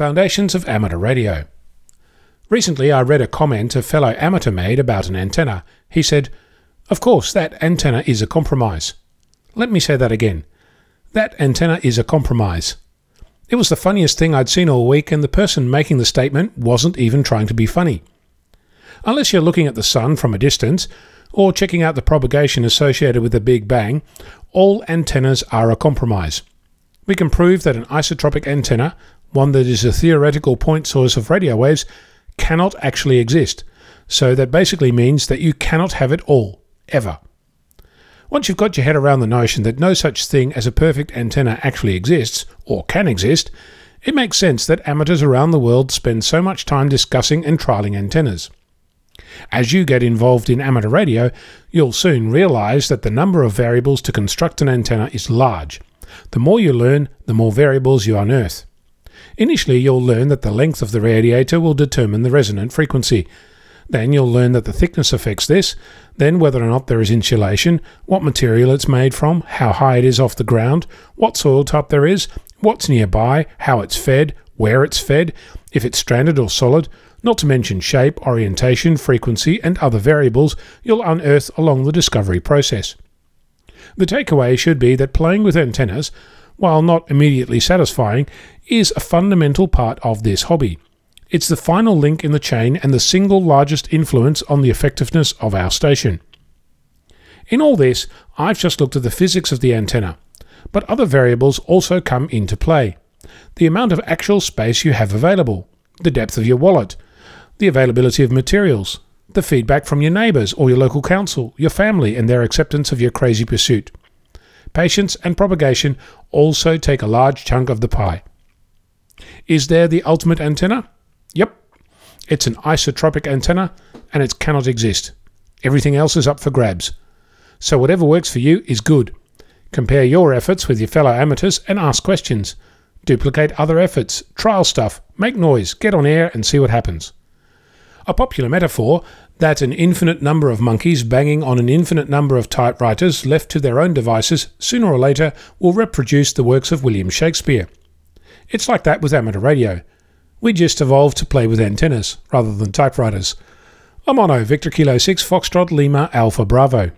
Foundations of Amateur Radio. Recently, I read a comment a fellow amateur made about an antenna. He said, Of course, that antenna is a compromise. Let me say that again. That antenna is a compromise. It was the funniest thing I'd seen all week, and the person making the statement wasn't even trying to be funny. Unless you're looking at the sun from a distance, or checking out the propagation associated with the Big Bang, all antennas are a compromise. We can prove that an isotropic antenna, one that is a theoretical point source of radio waves, cannot actually exist. So that basically means that you cannot have it all, ever. Once you've got your head around the notion that no such thing as a perfect antenna actually exists, or can exist, it makes sense that amateurs around the world spend so much time discussing and trialing antennas. As you get involved in amateur radio, you'll soon realize that the number of variables to construct an antenna is large. The more you learn, the more variables you unearth. Initially, you'll learn that the length of the radiator will determine the resonant frequency. Then you'll learn that the thickness affects this, then whether or not there is insulation, what material it's made from, how high it is off the ground, what soil type there is, what's nearby, how it's fed, where it's fed, if it's stranded or solid, not to mention shape, orientation, frequency, and other variables you'll unearth along the discovery process. The takeaway should be that playing with antennas, while not immediately satisfying, is a fundamental part of this hobby. It's the final link in the chain and the single largest influence on the effectiveness of our station. In all this, I've just looked at the physics of the antenna, but other variables also come into play. The amount of actual space you have available, the depth of your wallet, the availability of materials, the feedback from your neighbours or your local council, your family, and their acceptance of your crazy pursuit. Patience and propagation also take a large chunk of the pie. Is there the ultimate antenna? Yep. It's an isotropic antenna and it cannot exist. Everything else is up for grabs. So whatever works for you is good. Compare your efforts with your fellow amateurs and ask questions. Duplicate other efforts, trial stuff, make noise, get on air and see what happens. A popular metaphor that an infinite number of monkeys banging on an infinite number of typewriters left to their own devices sooner or later will reproduce the works of William Shakespeare. It's like that with amateur radio. We just evolved to play with antennas rather than typewriters. I'm Onno, Victor Kilo 6 Foxtrot Lima Alpha Bravo.